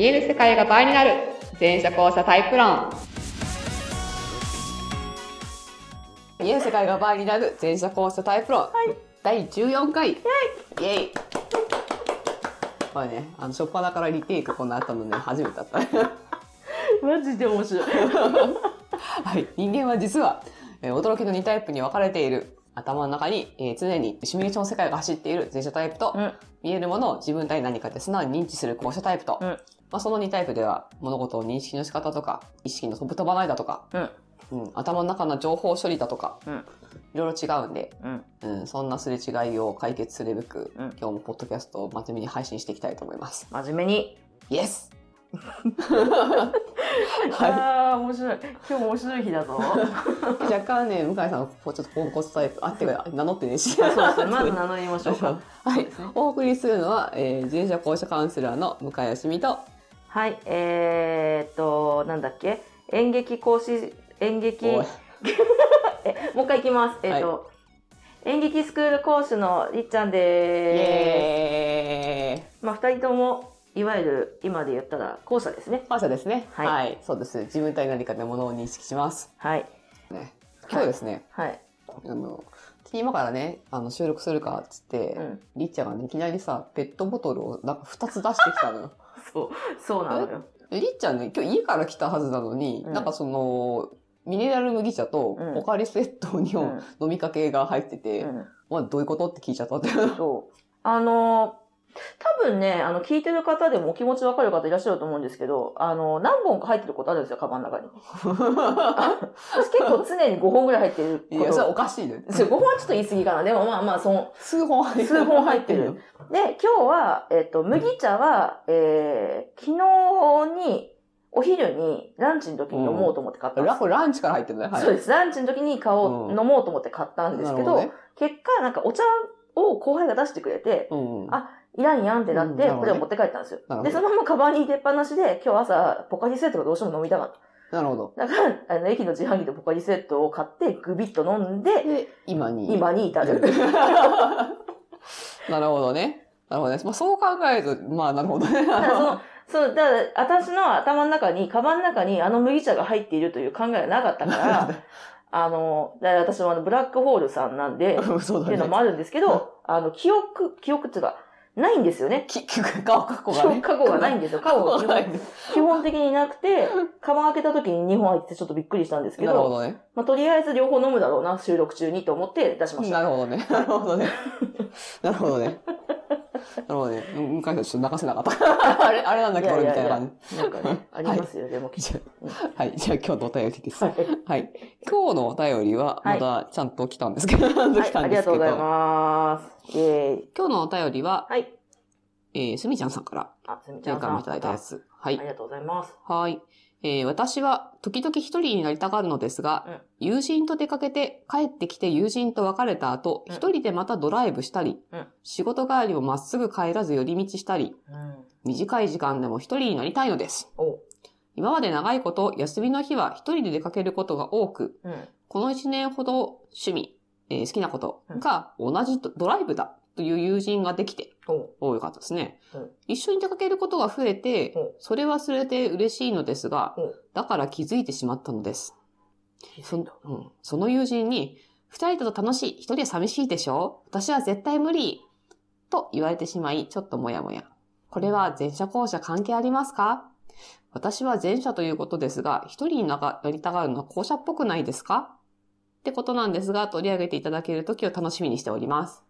見える世界が倍になる。全社交差タイプ論。見える世界が倍になる。全社交差タイプ論、第14回。イエイ。これねあの初っ端からリテイクこんなあったのね初めてだった。マジで面白い。はい、人間は実は、えー驚きの2タイプに分かれている。頭の中に、えー常にシミュレーション世界が走っている前者タイプと、うん。見えるものを自分対何かで素直に認知する後者タイプと、うんまあ、その2タイプでは物事を認識の仕方とか意識の飛ぶ飛ばないだとか、うん。うん、頭の中の情報処理だとかうん。いろいろ違うんで、うん。うん、そんなすれ違いを解決するべく、うん今日もポッドキャストを真面目に配信していきたいと思います。真面目に？イエスはああ、面白い。今日面白い日だぞ。い、若干ね向井さんはこうちょっとポンコツタイプあってか名乗ってねえし そうですね。まず名乗りましょうか。はい、お送りするのは、えー、前者後者カウンセラーの向井よしみと、はい。えー、っと、なんだっけ？演劇講師、演劇、え、もう一回いきます。えーっと、演劇スクール講師のりっちゃんイです。まあ、二人とも、いわゆる今で言ったら後者ですね。後者ですね、は。はいいそうです。自分対何かでものを認識します。はい。ね、今日ですね、はい。あの、今からね、あの収録するかっつって、うん。りっちゃんがね、いきなりさ、ペットボトルをなんか2つ出してきたのよ。そう、そうなのよ。でりっちゃんね、今日家から来たはずなのに、うんなんかその、ミネラル麦茶とうんポカリスエット2本飲みかけが入ってて、うん。まあどういうこと？って聞いちゃったって。そう。あのー多分ね、あの、聞いてる方でもお気持ちわかる方いらっしゃると思うんですけど、あの、何本か入ってることあるんですよ、カバンの中に。私結構常に5本ぐらい入ってるいや。それおかしいね。そう5本はちょっと言い過ぎかな。でもまあまあ、その、数本入ってる。数本入ってる。で、今日は、えっ、と、麦茶は、えー、昨日に、お昼にランチの時に飲もうと思って買ったんですラこれランチから入ってるね。はい。そうです。ランチの時に買おう、うん飲もうと思って買ったんですけど、結果、なんかお茶を後輩が出してくれて。うん。あいらんやんってなって、これを持って帰ったんですよ。で、そのままカバンに入れっぱなしで、今日朝、ポカリスエットがどうしても飲みたかっなるほど。た。だから、あの、駅の自販機でポカリスエットを買って、グビッと飲んで、で、今に。今に至る。なるほどね。なるほどね。まあ、そう考えると、まあ、なるほどね。その、そう、だから、私の頭の中に、カバンの中にあの麦茶が入っているという考えがなかったから、あの、だから私もあの、ブラックホールさんなんで、ね。ていうのもあるんですけど、あの、記憶、記憶っていうか、ないんですよね。き、き、顔、過去がね。過去がないんですよ。過去が基本。基本的になくて、カバン開けた時に2本入っててちょっとびっくりしたんですけど、なるほどね。まあ、とりあえず両方飲むだろうな、収録中にと思って出しました。なるほどね。なるほどね。なるほどね。なるほどね。うん向井さんちょっと泣かせなかった。あれ、あれなんだっけ、俺みたいな感じ。なんかね、ありますよ、でもきっじゃあはい。じゃあ今日のお便りです。はい。今日のお便りは、まだちゃんと来たんですけど、ちゃんと来たんですけど。ありがとうございます。イェイ。今日のお便りは、はい。えー、すみちゃんさんから、あ、すみちゃんさん。いただいたやつ。はいあり。がとうございます。はい。えー私は時々一人になりたがるのですが、うん友人と出かけて帰ってきて友人と別れた後、うん一人でまたドライブしたり、うん仕事帰りもまっすぐ帰らず寄り道したり、うん。短い時間でも一人になりたいのです。お今まで長いこと休みの日は一人で出かけることが多く、うん。この一年ほど趣味、えー好きなことが同じドドライブだという友人ができて、お多かったですね、う。ん一緒に出かけることが増えて、う。んそれはそれで嬉しいのですが、う。んだから気づいてしまったのです。そ,、うん、その友人に、二人だと楽しい、一人は寂しいでしょ？私は絶対無理と言われてしまい、ちょっともやもや。これは前者後者関係ありますか？私は前者ということですが、一人になりたがるのは後者っぽくないですか？ってことなんですが、取り上げていただけるときを楽しみにしております。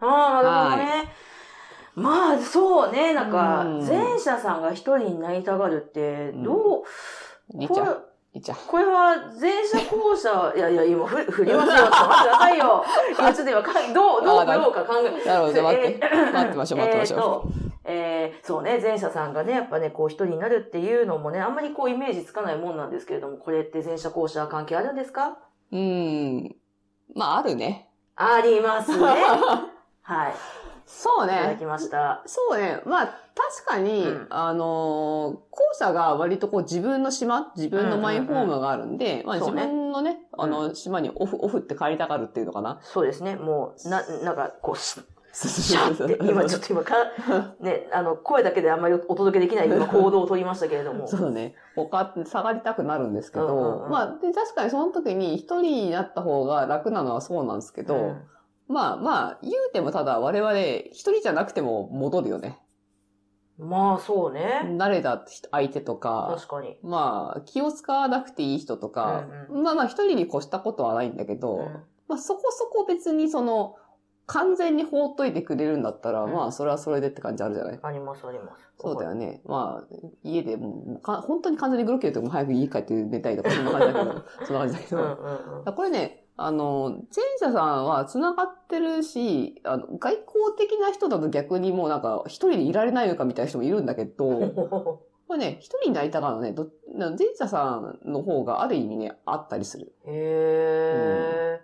ああ、なるほどね。まあ、そうね。なんかうん、前者さんが一人になりたがるって、どう、これ。これは前者後者、いやいや、今ふ振りますよ。ちょっと待ってくださいよ。今ちょっと今か、どう、どう振ろうか考え、なるほど、待って。えー待ってましょう、待ってましょう。えーとえーそうね、前者さんがね、やっぱね、こう一人になるっていうのもね、あんまりこうイメージつかないもんなんですけれども、これって前者後者関係あるんですか？うーん。まあ、あるね。ありますね。はい。そういただね。きました。そうね。まあ、確かに、うんあのー後者が割とこう自分の島、自分のマイホームがあるんで、まあ自そうね分のね、あの、島にオフ、オフって帰りたがるっていうのかな。そうですね。もう、な、なんか、こう、しシャーって、今ちょっと今か、ね、あの、声だけであんまりお届けできない 今行動を取りましたけれども。そうね。他下がりたくなるんですけど、うんうんうんまあ、で、確かにその時に一人になった方が楽なのはそうなんですけど、うんまあまあ、言うてもただ我々一人じゃなくても戻るよね。まあ、そうね。慣れた相手とか、確かに。まあ、気を使わなくていい人とか、うんまあまあ一人に越したことはないんだけど、うんまあそこそこ別にその、完全に放っといてくれるんだったら、うんまあそれはそれでって感じあるじゃない？あります、あります。そうだよね。まあ、家でもうか、本当に完全にグロッキーでも早く家帰って寝たいとか、そんな感じだけど、そんな感じだけど。うんうんうん。これね、あの、前者さんは繋がってるし、あの外交的な人だと逆にもうなんか一人でいられないのかみたいな人もいるんだけど、これね、一人になりたがるのね、ど前者さんの方がある意味ね、あったりする。へ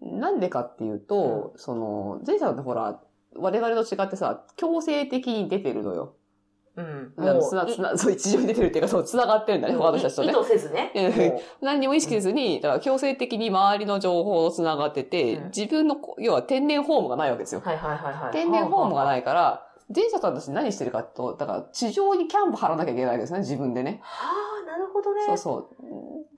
なんでかっていうと、その、前者さんってほら、我々と違ってさ、強制的に出てるのよ。ー。うん。だからつな、つな、そう、一常に出てるっていうか、そう、繋がってるんだね、他の人たちとね意。図せずね。うんも何にも意識せずに、だから強制的に周りの情報を繋がってて、うん自分のこ、要は天然ホームがないわけですよう。はいはいはいはい。天然ホームがい。ないから、前者さんたち何してるかと、だから地上にキャンプ張らなきゃいけないわけですね、自分でね。はあ、なるほどね。そうそう。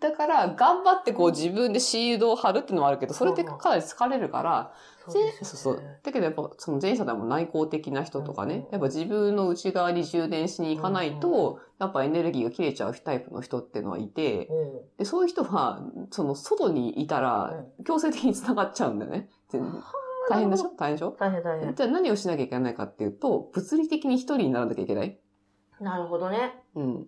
だから、頑張ってこう自分でシールドを張るっていうのもあるけど、それってかなり疲れるから、そうねそうそう。だけどやっぱその前者でも内向的な人とかね、うんやっぱ自分の内側に充電しに行かないうんと、やっぱエネルギーが切れちゃうタイプの人っていうのはいて、うんで、そういう人は、その外にいたら、強制的に繋がっちゃうんだよね。全然大変でしょ？大変でしょ？大変大変。じゃあ何をしなきゃいけないかっていうと、物理的に一人にならなきゃいけない？なるほどね。うん。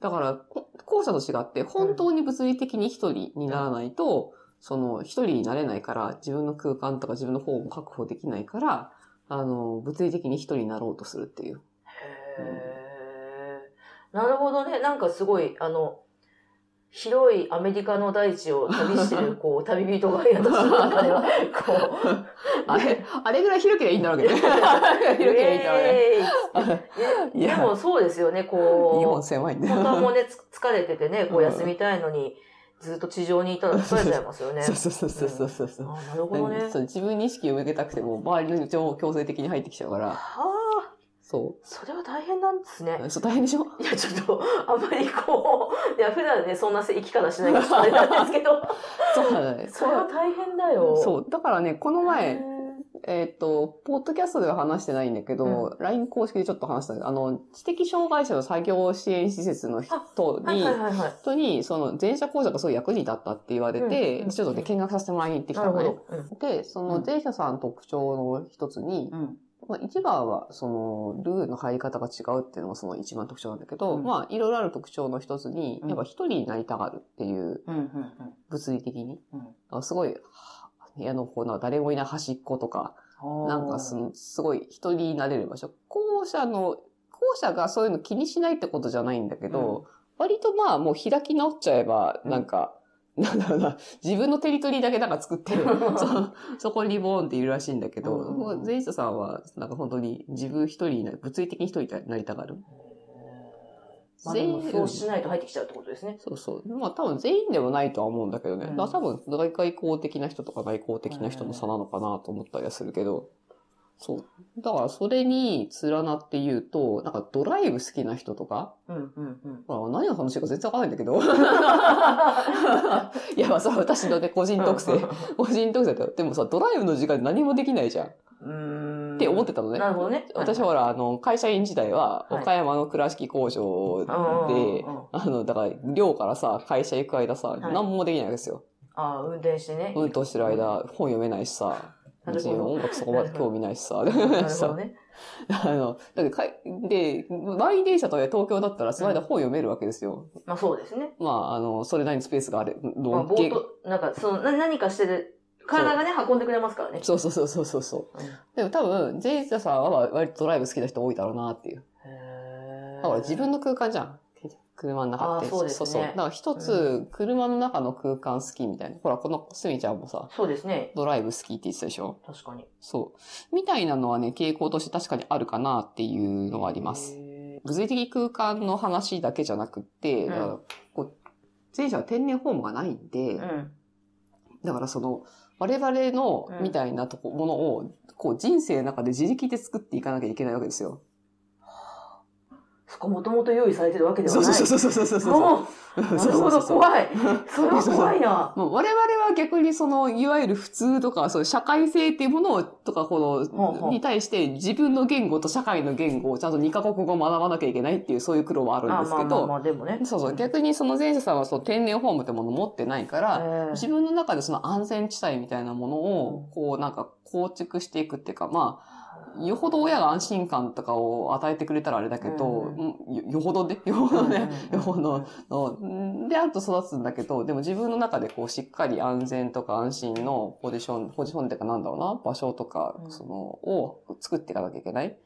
だから、こ後者と違って、本当に物理的に一人にならないと、その一人になれないから、自分の空間とか自分の方も確保できないから、あの、物理的に一人になろうとするっていう。へーなるほどね。なんかすごい、あの、広いアメリカの大地を旅してる、こう、旅人がいる中では、こう、あれ、あれぐらい広ければいいんだろうけどね。広ければいいんだろうね。でもそうですよね、日こ本う、狭いんだよ。本当はもうね、つ疲れててね、こう休みたいのに、ずっと地上にいたら疲れちゃいますよね。そうそうそうそうそうそう。あなるほどね。そう自分に意識を向けたくても、周りの情報強制的に入ってきちゃうから、はあ、そそれは大変なんですね。う。そう、大変でしょ？いや、ちょっと、あんまりこう、いや、普段ね、そんな生き方しないからあれなんですけど、そうだね。それは大変だよ。そう。だからね、このへ前、ーえっ、と、ポッドキャストでは話してないんだけど、LINE 公式でちょっと話したんだけど、あの、知的障害者の作業支援施設の人に、はいはいはいはい。人に、その、前者講座がすごい役に立ったって言われて、うんうんちょっとね、見学させてもらいに行ってきたのねど。。で、その前者さん特徴の一つに、うん。まあ、一番は、その、ルールの入り方が違うっていうのがその一番特徴なんだけど、うんまあ、いろいろある特徴の一つに、うんやっぱ一人になりたがるっていう、うん。うん。物理的に。すごい、は部屋のこう、なんか誰もいない端っことか、うん。なんかすのすごい一人になれる場所。後者の、後者がそういうの気にしないってことじゃないんだけど、割とまあもう開き直っちゃえば、なんか、なんだろうな、自分のテリトリーだけなんか作って、そそこにボーンっているらしいんだけど、うんもう前者さんは、なんか本当に自分一人になる、物理的に一人になりたがる。まあでもそうしないと入ってきちゃうってことですね。そうそう。まあ多分全員ではないとは思うんだけどね。うん多分外外交的な人とか内向的な人の差なのかなと思ったりはするけど。そう。だからそれに連なって言うと、なんかドライブ好きな人とか、うんうんうん。ほら何が楽しいか全然わかんないんだけど。いや、まあそれは私のね、個人特性。個人特性だよ。でもさ、ドライブの時間で何もできないじゃん。っうーん。て思ってたのね。なるほどね。私はほら、あの、会社員時代は、はい岡山の倉敷工場でうん、あの、だから、寮からさ、会社行く間さ、い何もできないですよ。ああ、運転してね。運転してる間、本読めないしさ、別に音楽そこまで興味ないしさ、なるほどさね。あの、だってかい、で、満員電車とはいえ東京だったらその間本読めるわけですよ。まあそうですね。まあ、あの、それなりにスペースがある。まあ、ぼーっと、なんか、その、な何かしてる、体がね、運んでくれますからね。そうそうそうそうそうそう。うんでも多分、ジェイザさんは割とドライブ好きな人多いだろうなっていう。だから自分の空間じゃん。車の中って。そうですねそうだから一つ、車の中の空間好きみたいな。ほら、このすみちゃんもさ、そうですね。ドライブ好きって言ってたでしょ？確かに。そう。みたいなのはね、傾向として確かにあるかなっていうのがあります。へ物理的空間の話だけじゃなくって、うんこう前者は天然フォームがないんで、ーうん。だからその、我々のうんみたいなとこ、ものを、こう人生の中で自力で作っていかなきゃいけないわけですよ。そこもともと用意されてるわけではない。そうそうそうそうそうそう。なるほど、怖い。それは怖いな。もう我々は逆にその、いわゆる普通とか、そう社会性っていうものを、とか、この、うに対して自分の言語と社会の言語をちゃんと2カ国語学ばなきゃいけないっていう、そういう苦労はあるんあですけど、まあでもね。そうそう、逆にその前者さんはそう天然フォームってものを持ってないから、ええ自分の中でその安全地帯みたいなものを、こうなんか構築していくっていうか、まあ、よほど親が安心感とかを与えてくれたらあれだけど、うんうんよよほどね、よほどね、うんよほどの、で、あと育つんだけど、でも自分の中でこうしっかり安全とか安心のポジション、ポジションっていうかなんだろうな、場所とかう、んその、を作っていかなきゃいけない。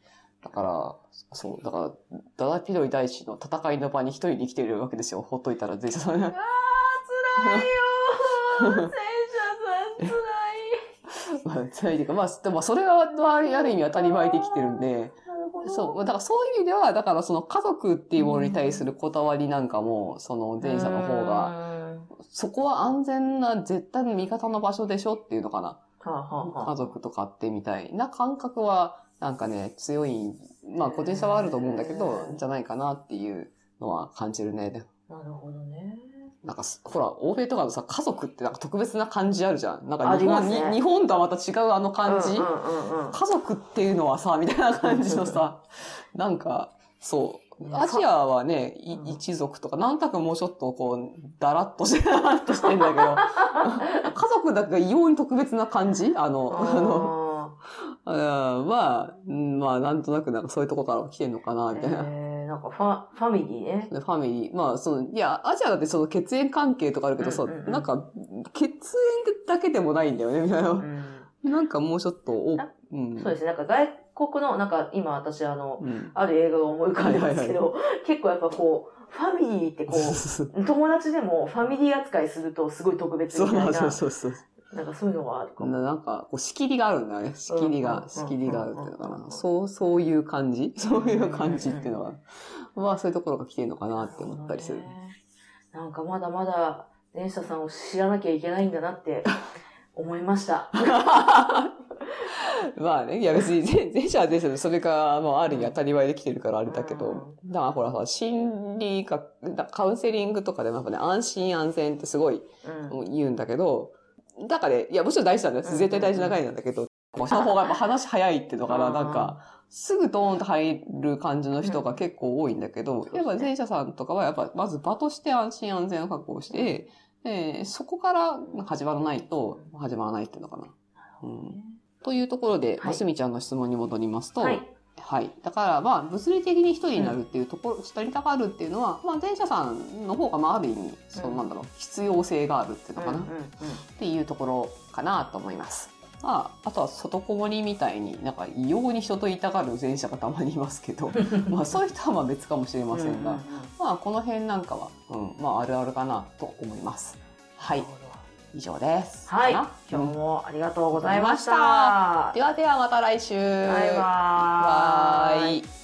だから、そう、だから、ダダピロイ大使の戦いの場に一人で生きてるわけですよ。ほっといたら、ぜひ。あー、辛いよー。まあ、辛いというか、まあ、でもそれは、ある意味当たり前で生きてるんで、なるほど。そう、だからそういう意味では、だからその家族っていうものに対するこだわりなんかも、その前者の方が、が。そこは安全な絶対の味方の場所でしょっていうのかな。はあ、はあは家族とかってみたいな感覚は、なんかね、強い、まあ個人差はあると思うんだけど、じゃないかなっていうのは感じるね。あ、なるほどね。なんかす、ほら、欧米とかのさ、家族ってなんか特別な感じあるじゃん。なんかあ日本、ね。に日本とはまた違うあの感じ、うんうんうんうん。家族っていうのはさ、みたいな感じのさ、なんか、そう。アジアはね、いうん。一族とか、なんとなくもうちょっとこう、だらっとして、だらっとしてんだけど、家族だけが異様に特別な感じ？あの、あの、ああまあ、うんまあ、なんとなくなんかそういうとこから来てんのかな、ーみたいな。えー、なんかファ、ファミリーね。でファミリー。まあ、その、いや、アジアだってその血縁関係とかあるけどさ、うんうんうんなんか、血縁だけでもないんだよね、みたいな。うんなんかもうちょっと、うん。そうですね。なんか外国の、なんか今私あの、うん。ある映画が思い浮かんでるんですけど、は結構やっぱこう、ファミリーってこう、友達でもファミリー扱いするとすごい特別そうみたいな、そうそうそう。なんかそういうのはあるかも。ななんか、こう、仕切りがあるんだよね。仕切りが、仕切りがあるっていうのかな。そう、そういう感じ。そういう感じっていうのは、まあ、そういうところが来てるのかなって思ったりする。ね。なんかまだまだ、電車さんを知らなきゃいけないんだなって 思いました。まあね、いや別に前前者は前者でそれが、まあある意味当たり前できてるからあれだけど、だからほらさ、心理学、だカウンセリングとかでもやっぱね、安心安全ってすごいうん。言うんだけど、だからね、いやもちろん大事なんだよ。うん。絶対大事な回なんだけど、その方がやっぱ話早いっていうのかな、うんなんか、すぐドーンと入る感じの人が結構多いんだけど、うんやっぱ前者さんとかはやっぱまず場として安心安全を確保して、えーそこから始まらないと始まらないっていうのかな。うん。というところで、はい。ますみちゃんの質問に戻りますと、ははいい。だから、まあ、物理的に一人になるっていうところ、一人たがるっていうのは、まあ、前者さんの方が、まあ、ある意味、そううんなんだろう、必要性があるっていうのかな、っうんうんうんていうところかなと思います。まあ、あとは外こもりみたいになんか異様に人といたがる前者がたまにいますけど、まあそういう人はまあ別かもしれませんが、うんうんうんまあこの辺なんかは、うん、まああるあるかなと思います。はい以上です。はい。今日もありがとうございました。ではではまた来週。バイバーイバイ